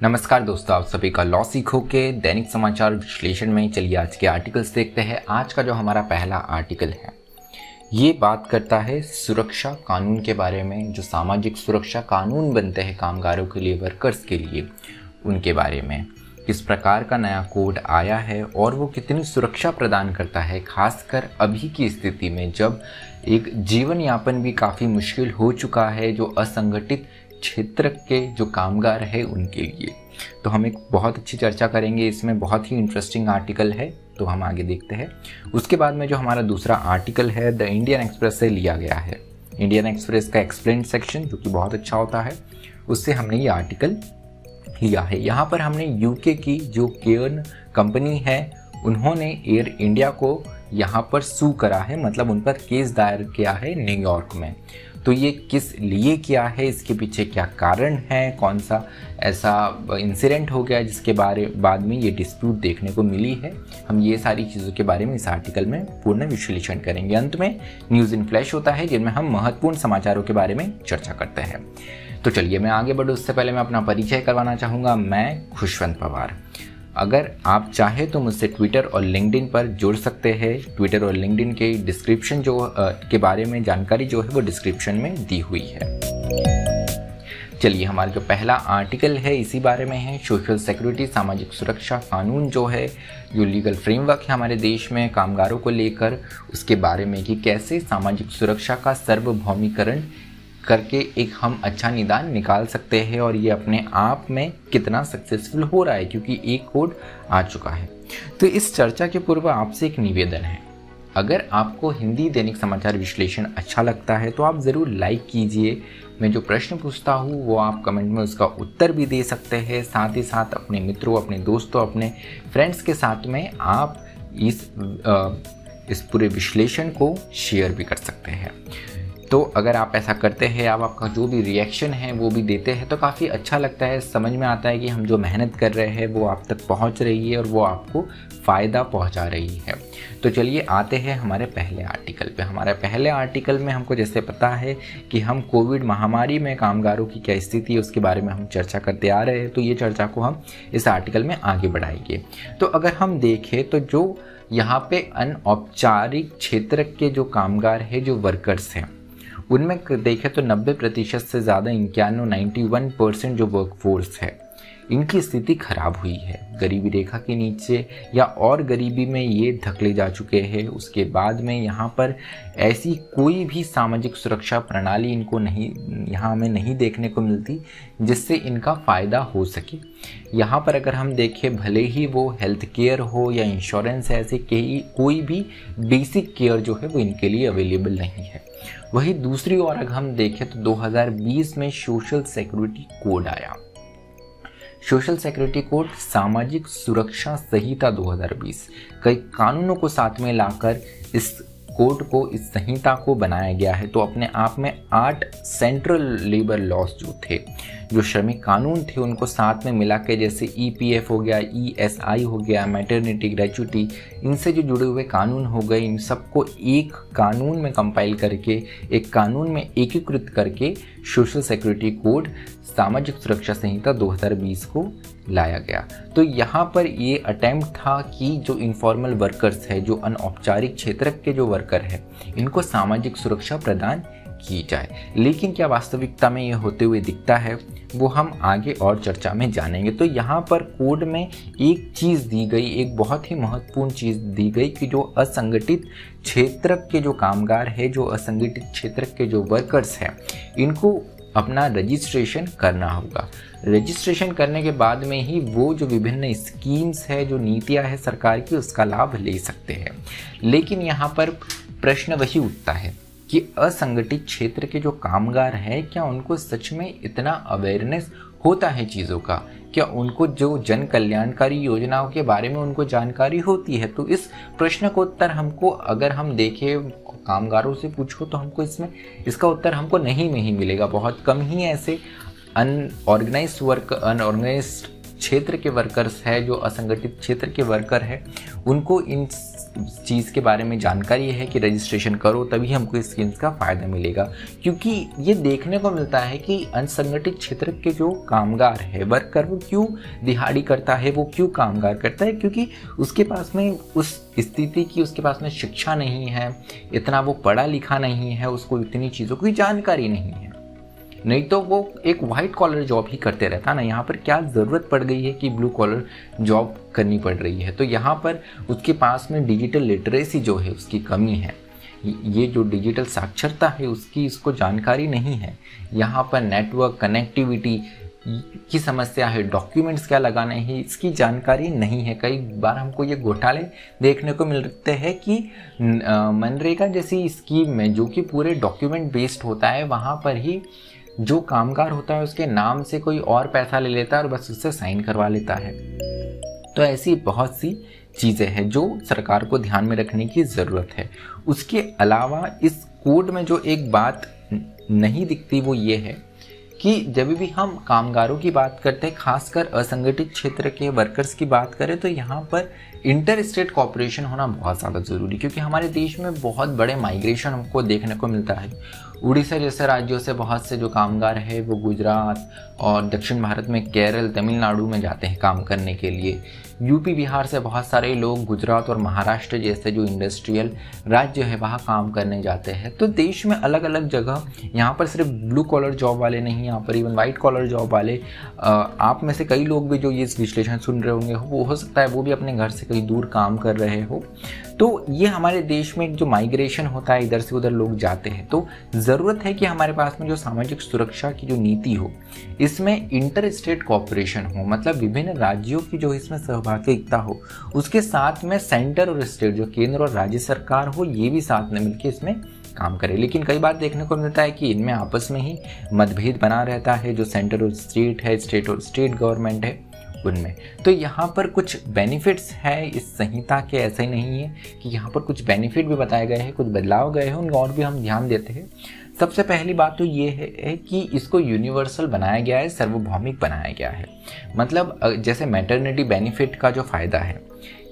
नमस्कार दोस्तों, आप सभी का लॉ सीखो के दैनिक समाचार विश्लेषण में चलिए आज के आर्टिकल्स देखते हैं। आज का जो हमारा पहला आर्टिकल है, ये बात करता है सुरक्षा कानून के बारे में, जो सामाजिक सुरक्षा कानून बनते हैं कामगारों के लिए वर्कर्स के लिए, उनके बारे में। किस प्रकार का नया कोड आया है और वो कितनी सुरक्षा प्रदान करता है, खासकर अभी की स्थिति में जब एक जीवन यापन भी काफ़ी मुश्किल हो चुका है, जो असंगठित क्षेत्र के जो कामगार है उनके लिए। तो हम एक बहुत अच्छी चर्चा करेंगे, इसमें बहुत ही इंटरेस्टिंग आर्टिकल है तो हम आगे देखते हैं। उसके बाद में जो हमारा दूसरा आर्टिकल है द इंडियन एक्सप्रेस से लिया गया है। इंडियन एक्सप्रेस का एक्सप्लेन सेक्शन जो कि बहुत अच्छा होता है, उससे हमने ये आर्टिकल लिया है। यहाँ पर हमने यूके की जो केयर्न कंपनी है, उन्होंने एयर इंडिया को यहाँ पर सू करा है मतलब उन पर केस दायर किया है न्यूयॉर्क में। तो ये किस लिए किया है? इसके पीछे क्या कारण है? कौन सा ऐसा इंसिडेंट हो गया जिसके बारे, बाद में ये डिस्प्यूट देखने को मिली है? हम ये सारी चीज़ों के बारे में इस आर्टिकल में पूर्ण विश्लेषण करेंगे। अंत में न्यूज़ इन फ्लैश होता है, जिनमें हम महत्वपूर्ण समाचारों के बारे में चर्चा करते हैं। तो चलिए मैं आगे बढ़ूँ। उससे पहले मैं अपना परिचय करवाना चाहूँगा। मैं खुशवंत पवार। अगर आप चाहें तो मुझसे ट्विटर और लिंकडिन पर जुड़ सकते हैं। ट्विटर और लिंकडिन के डिस्क्रिप्शन जो के बारे में जानकारी जो है वो डिस्क्रिप्शन में दी हुई है। चलिए, हमारा जो पहला आर्टिकल है, इसी बारे में है। सोशल सिक्योरिटी सामाजिक सुरक्षा कानून जो है, जो लीगल फ्रेमवर्क है हमारे देश में कामगारों को लेकर, उसके बारे में कि कैसे सामाजिक सुरक्षा का सर्वभौमीकरण करके एक हम अच्छा निदान निकाल सकते हैं और ये अपने आप में कितना सक्सेसफुल हो रहा है क्योंकि एक कोड आ चुका है। तो इस चर्चा के पूर्व आपसे एक निवेदन है। अगर आपको हिंदी दैनिक समाचार विश्लेषण अच्छा लगता है तो आप ज़रूर लाइक कीजिए। मैं जो प्रश्न पूछता हूँ वो आप कमेंट में उसका उत्तर भी दे सकते हैं। साथ ही साथ अपने मित्रों अपने दोस्तों अपने फ्रेंड्स के साथ में आप इस आ, इस पूरे विश्लेषण को शेयर भी कर सकते हैं। तो अगर आप ऐसा करते हैं, आप आपका जो भी रिएक्शन है, वो भी देते हैं तो काफ़ी अच्छा लगता है। समझ में आता है कि हम जो मेहनत कर रहे हैं, वो आप तक पहुँच रही है और वो आपको फ़ायदा पहुँचा रही है। तो चलिए आते हैं हमारे पहले आर्टिकल पे। हमारे पहले आर्टिकल में हमको जैसे पता है कि हम कोविड महामारी में कामगारों की क्या स्थिति है, उसके बारे में हम चर्चा करते आ रहे हैं। तो ये चर्चा को हम इस आर्टिकल में आगे बढ़ाएँगे। तो अगर हम देखें तो जो यहाँ पे अनौपचारिक क्षेत्र के जो कामगार है, जो वर्कर्स हैं उनमें देखें तो 90 प्रतिशत से ज़्यादा इक्यानवे नाइन्टी वन परसेंट जो वर्कफोर्स है, इनकी स्थिति खराब हुई है। गरीबी रेखा के नीचे या और गरीबी में ये धकले जा चुके हैं। उसके बाद में यहाँ पर ऐसी कोई भी सामाजिक सुरक्षा प्रणाली इनको नहीं, यहाँ हमें नहीं देखने को मिलती, जिससे इनका फ़ायदा हो सके। यहाँ पर अगर हम देखें, भले ही वो हेल्थ केयर हो या इंश्योरेंस ऐसे कई, कोई भी बेसिक केयर जो है वो इनके लिए अवेलेबल नहीं है। वही दूसरी ओर अगर हम देखें तो 2020 में सोशल सिक्योरिटी कोड आया। सोशल सिक्योरिटी कोड सामाजिक सुरक्षा संहिता 2020 कई कानूनों को साथ में लाकर इस कोड को इस संहिता को बनाया गया है तो अपने आप में आठ सेंट्रल लेबर लॉस जो थे, जो श्रमिक कानून थे, उनको साथ में मिला के जैसे ई e हो गया ई e हो गया मैटरनिटी ग्रेचुटी इनसे जो जुड़े हुए कानून हो गए, इन सबको एक कानून में कंपाइल करके, एक कानून में एकीकृत करके सोशल सिक्योरिटी कोड सामाजिक सुरक्षा संहिता 2020 को लाया गया। तो यहाँ पर ये अटैम्प्ट था कि जो इनफॉर्मल वर्कर्स है, जो अनौपचारिक क्षेत्र के जो वर्कर है, इनको सामाजिक सुरक्षा प्रदान की जाए। लेकिन क्या वास्तविकता में ये होते हुए दिखता है, वो हम आगे और चर्चा में जानेंगे। तो यहाँ पर कोड में एक चीज़ दी गई, एक बहुत ही महत्वपूर्ण चीज़ दी गई कि जो असंगठित क्षेत्र के जो कामगार है, जो असंगठित क्षेत्र के जो वर्कर्स हैं, इनको अपना रजिस्ट्रेशन करना होगा। रजिस्ट्रेशन करने के बाद में ही वो जो विभिन्न स्कीम्स है, जो नीतियाँ है सरकार की, उसका लाभ ले सकते हैं। लेकिन यहाँ पर प्रश्न वही उठता है कि असंगठित क्षेत्र के जो कामगार हैं, क्या उनको सच में इतना अवेयरनेस होता है चीज़ों का? क्या उनको जो जन कल्याणकारी योजनाओं के बारे में उनको जानकारी होती है? तो इस प्रश्न को उत्तर हमको, अगर हम देखें कामगारों से पूछो तो हमको इसमें, इसका उत्तर हमको नहीं में ही मिलेगा। बहुत कम ही ऐसे अनऑर्गेनाइज वर्क अनऑर्गेनाइज क्षेत्र के वर्कर्स है, जो असंगठित क्षेत्र के वर्कर है। उनको इन चीज़ के बारे में जानकारी है कि रजिस्ट्रेशन करो, तभी हमको इस स्कीम्स का फ़ायदा मिलेगा। क्योंकि ये देखने को मिलता है कि असंगठित क्षेत्र के जो कामगार है वर्कर वो क्यों दिहाड़ी करता है, वो क्यों कामगार करता है? क्योंकि उसके पास में उस स्थिति की, उसके पास में शिक्षा नहीं है, इतना वो पढ़ा लिखा नहीं है, उसको इतनी चीज़ों की जानकारी नहीं है। नहीं तो वो एक वाइट कॉलर जॉब ही करते रहता ना। यहाँ पर क्या ज़रूरत पड़ गई है कि ब्लू कॉलर जॉब करनी पड़ रही है? तो यहाँ पर उसके पास में डिजिटल लिटरेसी जो है, उसकी कमी है। ये जो डिजिटल साक्षरता है, उसकी इसको जानकारी नहीं है। यहाँ पर नेटवर्क कनेक्टिविटी की समस्या है डॉक्यूमेंट्स क्या लगाने हैं, इसकी जानकारी नहीं है। कई बार हमको ये घोटाले देखने को मिलते हैं कि मनरेगा जैसी स्कीम में जो कि पूरे डॉक्यूमेंट बेस्ड होता है, वहाँ पर ही जो कामगार होता है, उसके नाम से कोई और पैसा ले लेता है और बस उससे साइन करवा लेता है। तो ऐसी बहुत सी चीज़ें हैं जो सरकार को ध्यान में रखने की ज़रूरत है। उसके अलावा इस कोड में जो एक बात नहीं दिखती, वो ये है कि जब भी हम कामगारों की बात करते हैं, खासकर असंगठित क्षेत्र के वर्कर्स की बात करें तो यहाँ पर इंटर स्टेट कॉपरेशन होना बहुत ज़्यादा ज़रूरी, क्योंकि हमारे देश में बहुत बड़े माइग्रेशन हमको देखने को मिलता है। उड़ीसा जैसे राज्यों से बहुत से जो कामगार है, वो गुजरात और दक्षिण भारत में केरल, तमिलनाडु में जाते हैं काम करने के लिए। यूपी, बिहार से बहुत सारे लोग गुजरात और महाराष्ट्र जैसे जो इंडस्ट्रियल राज्य है, वहाँ काम करने जाते हैं। तो देश में अलग अलग जगह, यहाँ पर सिर्फ़ ब्लू कॉलर जॉब वाले नहीं, यहाँ पर इवन वाइट कॉलर जॉब वाले आप में से कई लोग भी जो ये विश्लेषण सुन रहे होंगे वो हो सकता है वो भी अपने घर से कहीं दूर काम कर रहे हो। तो ये हमारे देश में जो माइग्रेशन होता है, इधर से उधर लोग जाते हैं। तो ज़रूरत है कि हमारे पास में जो सामाजिक सुरक्षा की जो नीति हो, इसमें इंटर स्टेट कॉपरेशन हो मतलब विभिन्न राज्यों की जो इसमें सहभागिता हो, उसके साथ में सेंटर और स्टेट जो केंद्र और राज्य सरकार हो, ये भी साथ में मिलकर इसमें काम करे। लेकिन कई बार देखने को मिलता है कि इनमें आपस में ही मतभेद बना रहता है, जो सेंटर और स्टेट है स्टेट और स्टेट गवर्नमेंट है। उनमें तो यहाँ पर कुछ बेनिफिट्स है इस संहिता के, ऐसे नहीं है कि यहाँ पर कुछ बेनिफिट भी बताए गए हैं, कुछ बदलाव गए हैं उन और भी हम ध्यान देते हैं। सबसे पहली बात तो ये है कि इसको यूनिवर्सल बनाया गया है, सर्वभौमिक बनाया गया है। मतलब जैसे मैटरनिटी बेनिफिट का जो फ़ायदा है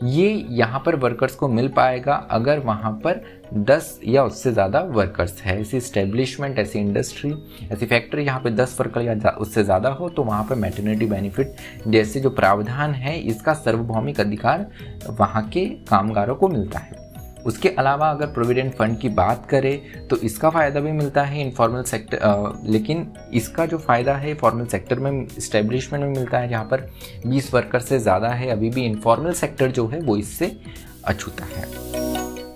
ये यहाँ पर वर्कर्स को मिल पाएगा अगर वहाँ पर 10 या उससे ज़्यादा वर्कर्स है। ऐसी स्टेब्लिशमेंट ऐसी इंडस्ट्री ऐसी फैक्ट्री यहाँ पे 10 वर्कर या उससे ज़्यादा हो तो वहाँ पर मैटर्निटी बेनिफिट जैसे जो प्रावधान है, इसका सार्वभौमिक अधिकार वहाँ के कामगारों को मिलता है। उसके अलावा अगर प्रोविडेंट फंड की बात करें तो इसका फ़ायदा भी मिलता है इनफॉर्मल सेक्टर लेकिन इसका जो फ़ायदा है फॉर्मल सेक्टर में इस्टेब्लिशमेंट में मिलता है, जहाँ पर 20 वर्कर से ज़्यादा है, अभी भी इनफॉर्मल सेक्टर जो है वो इससे अछूता है।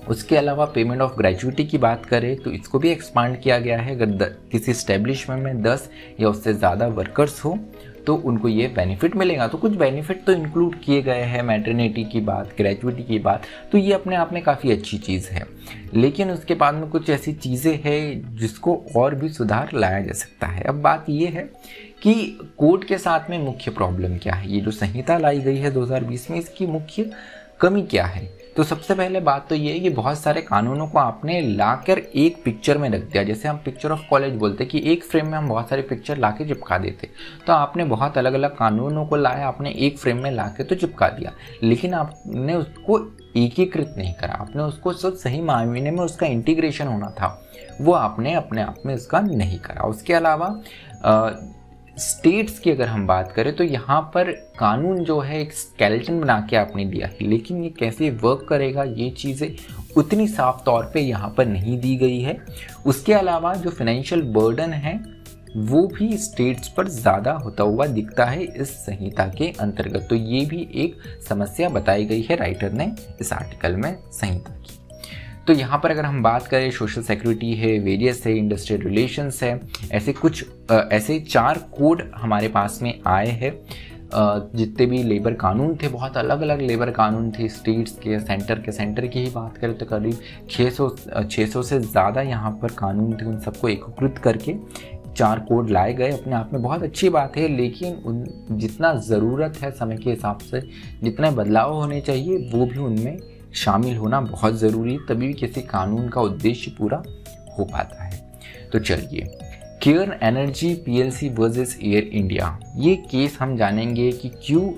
उसके अलावा पेमेंट ऑफ़ ग्रेजुएटी की बात करें तो इसको भी एक्सपांड किया गया है। अगर किसी इस्टेब्लिशमेंट में 10 या उससे ज़्यादा वर्कर्स हो तो उनको ये बेनिफिट मिलेगा। तो कुछ बेनिफिट तो इंक्लूड किए गए हैं मैटरनिटी की बात ग्रेजुएटी की बात तो ये अपने आप में काफ़ी अच्छी चीज़ है। लेकिन उसके बाद में कुछ ऐसी चीज़ें हैं जिसको और भी सुधार लाया जा सकता है। अब बात ये है कि कोर्ट के साथ में मुख्य प्रॉब्लम क्या है? ये जो संहिता लाई गई है 2020 में, इसकी मुख्य कमी क्या है? तो सबसे पहले बात तो ये है कि बहुत सारे कानूनों को आपने लाकर एक पिक्चर में रख दिया। जैसे हम पिक्चर ऑफ़ कॉलेज बोलते कि एक फ्रेम में हम बहुत सारे पिक्चर ला के चिपका देते। तो आपने बहुत अलग अलग कानूनों को लाया, आपने एक फ्रेम में ला के तो चिपका दिया। लेकिन आपने उसको एकीकृत नहीं करा। आपने उसको सब सही मायने में उसका इंटीग्रेशन होना था। वो आपने अपने आप में उसका नहीं करा। उसके अलावा स्टेट्स की अगर हम बात करें तो यहाँ पर कानून जो है, एक स्केलेटन बना के आपने दिया है। लेकिन ये कैसे वर्क करेगा, ये चीज़ें उतनी साफ़ तौर पे यहाँ पर नहीं दी गई है। उसके अलावा जो फाइनेंशियल बर्डन है, वो भी स्टेट्स पर ज़्यादा होता हुआ दिखता है इस संहिता के अंतर्गत। तो ये भी एक समस्या बताई गई है राइटर ने इस आर्टिकल में संहिता की। तो यहाँ पर अगर हम बात करें सोशल सिक्योरिटी है वेरियस है इंडस्ट्रियल रिलेशंस है, ऐसे कुछ ऐसे चार कोड हमारे पास में आए हैं। जितने भी लेबर कानून थे, बहुत अलग अलग लेबर कानून थे। स्टेट्स के सेंटर के सेंटर की ही बात करें तो करीब 600 600 से ज़्यादा यहाँ पर कानून थे। उन सबको एकीकृत करके चार कोड लाए गए अपने आप में। बहुत अच्छी बात है, लेकिन उन, जितना ज़रूरत है समय के हिसाब से, जितने बदलाव होने चाहिए, वो भी उनमें शामिल होना बहुत ज़रूरी है, तभी किसी कानून का उद्देश्य पूरा हो पाता है। तो चलिए Cairn energy PLC versus Air India ये केस हम जानेंगे कि क्यों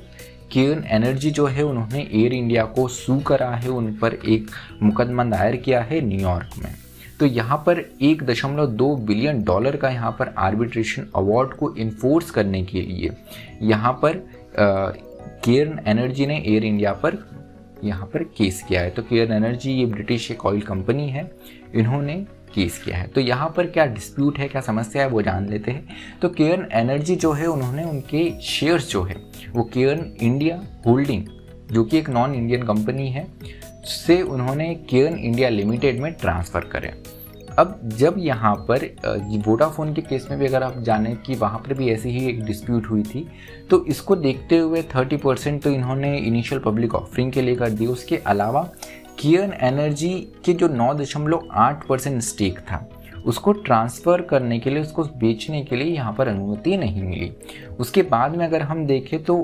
केयन एनर्जी जो है, उन्होंने एयर इंडिया को सू करा है, उन पर एक मुकदमा दायर किया है न्यूयॉर्क में। तो यहाँ पर एक दशमलव दो बिलियन डॉलर का यहाँ पर आर्बिट्रेशन अवार्ड को इन्फोर्स करने के लिए यहाँ पर केयर्न एनर्जी ने एयर इंडिया पर यहाँ पर केस किया है। तो केयर एनर्जी, ये ब्रिटिश एक ऑयल कंपनी है, इन्होंने केस किया है। तो यहाँ पर क्या डिस्प्यूट है, क्या समस्या है, वो जान लेते हैं। तो केयर एनर्जी जो है, उन्होंने उनके शेयर्स जो है, वो केयर इंडिया होल्डिंग, जो कि एक नॉन इंडियन कंपनी है, से उन्होंने केयर्न इंडिया लिमिटेड में ट्रांसफ़र करें। अब जब यहाँ पर वोडाफोन के केस में भी अगर आप जाने कि वहाँ पर भी ऐसी ही एक डिस्प्यूट हुई थी तो इसको देखते हुए 30 परसेंट तो इन्होंने इनिशियल पब्लिक ऑफरिंग के लिए कर दी। उसके अलावा कियन एनर्जी के जो नौ दशमलव आठ परसेंट स्टेक था, उसको ट्रांसफ़र करने के लिए, उसको बेचने के लिए यहाँ पर अनुमति नहीं मिली। उसके बाद में अगर हम देखें तो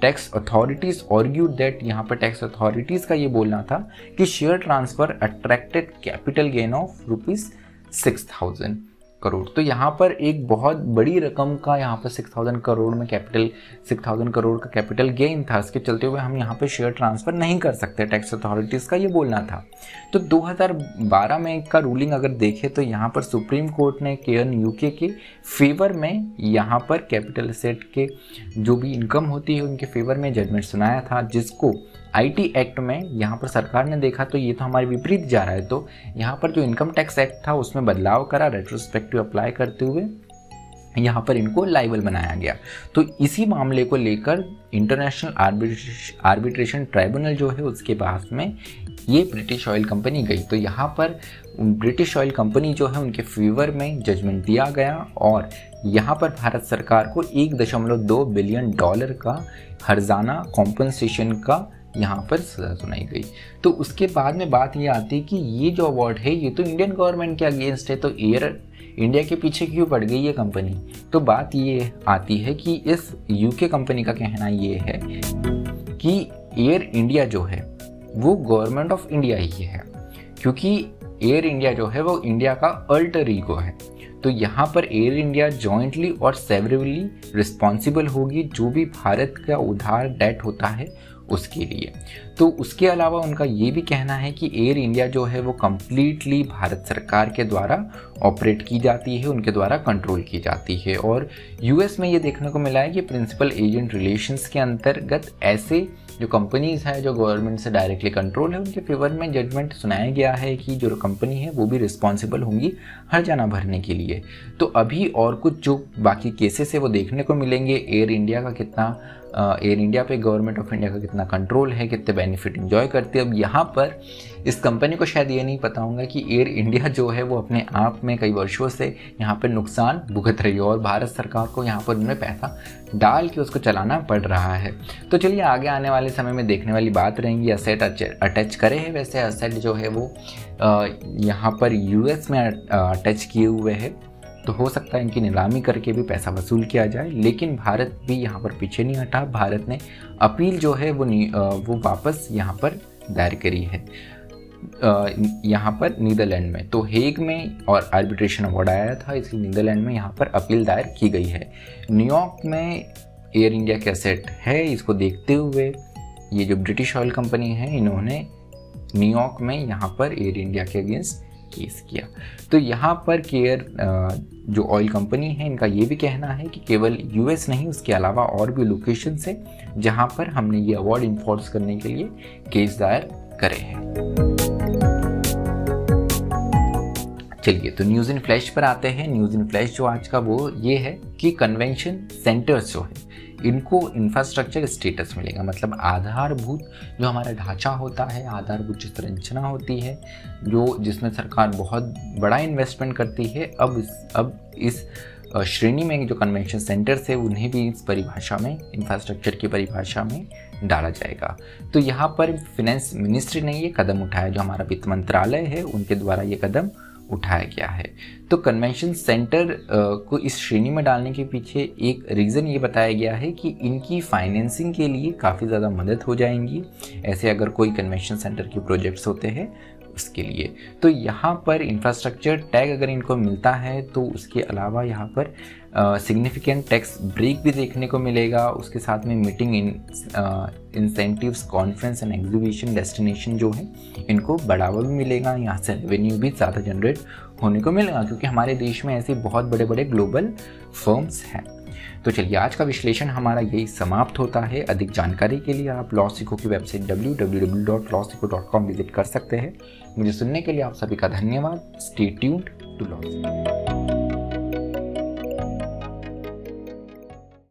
टैक्स अथॉरिटीज़ ऑर्ग्यू दैट यहाँ पर टैक्स अथॉरिटीज़ का ये बोलना था कि share transfer attracted capital gain of rupees six thousand crore. तो यहाँ पर एक बहुत बड़ी रकम का यहाँ पर सिक्स थाउज़ेंड करोड़ में कैपिटल सिक्स थाउज़ेंड करोड़ का कैपिटल गेन था। इसके चलते हुए हम यहाँ पे शेयर ट्रांसफ़र नहीं कर सकते टैक्स अथॉरिटीज़ का, ये बोलना था। तो 2012 में का रूलिंग अगर देखें तो यहाँ पर सुप्रीम कोर्ट ने केयन यूके के फेवर में यहाँ पर कैपिटल सेट के जो भी इनकम होती है उनके फेवर में जजमेंट सुनाया था, जिसको आईटी एक्ट में यहाँ पर सरकार ने देखा तो ये तो हमारे विपरीत जा रहा है। तो यहाँ पर जो इनकम टैक्स एक्ट था, उसमें बदलाव करा रेट्रोस्पेक्टिव अप्लाई करते हुए यहाँ पर इनको लाइबल बनाया गया। तो इसी मामले को लेकर इंटरनेशनल आर्बिट्रेशन ट्राइब्यूनल जो है, उसके पास में ये ब्रिटिश ऑयल कंपनी गई। तो यहाँ पर ब्रिटिश ऑयल कंपनी जो है, उनके फेवर में जजमेंट दिया गया और यहाँ पर भारत सरकार को एक दशमलव दो बिलियन डॉलर का हरजाना कॉम्पनसेशन का यहाँ पर सज़ा सुनाई गई। तो उसके बाद में बात ये आती है कि ये जो अवार्ड है, ये तो इंडियन गवर्नमेंट के अगेंस्ट है तो एयर इंडिया के पीछे क्यों पड़ गई ये कंपनी तो बात ये आती है कि इस यूके कंपनी का कहना ये है कि एयर इंडिया जो है, वो गवर्नमेंट ऑफ़ इंडिया ही है। क्योंकि एयर इंडिया जो है, वो इंडिया का अल्टर ईगो है। तो यहाँ पर एयर इंडिया जॉइंटली और सेवरेबली रिस्पॉन्सिबल होगी, जो भी भारत का उधार डेट होता है उसके लिए। तो उसके अलावा उनका ये भी कहना है कि एयर इंडिया जो है वो कम्प्लीटली भारत सरकार के द्वारा ऑपरेट की जाती है, उनके द्वारा कंट्रोल की जाती है। और यूएस में ये देखने को मिला है कि प्रिंसिपल एजेंट रिलेशंस के अंतर्गत ऐसे जो कंपनीज़ हैं, जो गवर्नमेंट से डायरेक्टली कंट्रोल है, उनके फेवर में जजमेंट सुनाया गया है कि जो कंपनी है, वो भी रिस्पॉन्सिबल होंगी हर जाना भरने के लिए। तो अभी और कुछ जो बाकी केसेस है, वो देखने को मिलेंगे। एयर इंडिया का कितना एयर इंडिया पे गवर्नमेंट ऑफ़ इंडिया का कितना कंट्रोल है, कितने बेनिफिट इन्जॉय करते हैं। अब यहाँ पर इस कंपनी को शायद ये नहीं पता होगा कि एयर इंडिया जो है वो अपने आप में कई वर्षों से यहाँ पर नुकसान भुगत रही है और भारत सरकार को यहाँ पर उन्हें पैसा डाल के उसको चलाना पड़ रहा है। तो चलिए आगे आने वाले समय में देखने वाली बात रहेंगी। असेट अटैच करे हैं वैसे असेट जो है वो यहाँ पर यूएस में अटैच किए हुए हैं। तो हो सकता है इनकी नीलामी करके भी पैसा वसूल किया जाए, लेकिन भारत भी यहाँ पर पीछे नहीं हटा। भारत ने अपील जो है वो वो वापस यहाँ पर दायर करी है। यहाँ पर नीदरलैंड में तो हेग में और आर्बिट्रेशन अवार्ड आया था, इसलिए नीदरलैंड में यहाँ पर अपील दायर की गई है। न्यूयॉर्क में एयर इंडिया के सेट है, इसको देखते हुए ये जो ब्रिटिश ऑयल कंपनी है, इन्होंने न्यूयॉर्क में यहाँ पर एयर इंडिया के अगेंस्ट केस किया। तो यहाँ पर केयर जो ऑयल कंपनी है, इनका ये भी कहना है कि केवल यूएस नहीं, उसके अलावा और भी लोकेशन से जहाँ पर हमने ये अवार्ड इन्फोर्स करने के लिए केस दायर करे हैं। चलिए तो न्यूज़ इन फ्लैश पर आते हैं। न्यूज़ इन फ्लैश जो आज का वो ये है कि कन्वेंशन सेंटर्स जो है इनको इंफ्रास्ट्रक्चर स्टेटस मिलेगा। मतलब आधारभूत जो हमारा ढांचा होता है, आधारभूत जो संरचना होती है, जो जिसमें सरकार बहुत बड़ा इन्वेस्टमेंट करती है, अब अब इस श्रेणी में जो कन्वेंशन सेंटर्स है, उन्हें भी इस परिभाषा में इंफ्रास्ट्रक्चर की परिभाषा में डाला जाएगा। तो यहाँ पर फिनेंस मिनिस्ट्री ने ये कदम उठाया, जो हमारा वित्त मंत्रालय है, उनके द्वारा ये कदम उठाया गया है। तो कन्वेंशन सेंटर को इस श्रेणी में डालने के पीछे एक रीज़न ये बताया गया है कि इनकी फाइनेंसिंग के लिए काफ़ी ज़्यादा मदद हो जाएँगी। ऐसे अगर कोई कन्वेंशन सेंटर के प्रोजेक्ट्स होते हैं, उसके लिए। तो यहाँ पर इंफ्रास्ट्रक्चर टैग अगर इनको मिलता है तो उसके अलावा यहाँ पर सिग्निफिकेंट टैक्स ब्रेक भी देखने को मिलेगा। उसके साथ में meeting in incentives conference and exhibition destination जो है, इनको बढ़ावा भी मिलेगा। यहाँ से रेवेन्यू भी ज़्यादा जनरेट होने को मिलेगा, क्योंकि हमारे देश में ऐसे बहुत बड़े बड़े ग्लोबल फर्म्स हैं। तो चलिए, आज का विश्लेषण हमारा यही समाप्त होता है। अधिक जानकारी के लिए आप लॉ सिको की वेबसाइट www.lawsico.com विज़िट कर सकते हैं। मुझे सुनने के लिए आप सभी का धन्यवाद। Stay tuned to law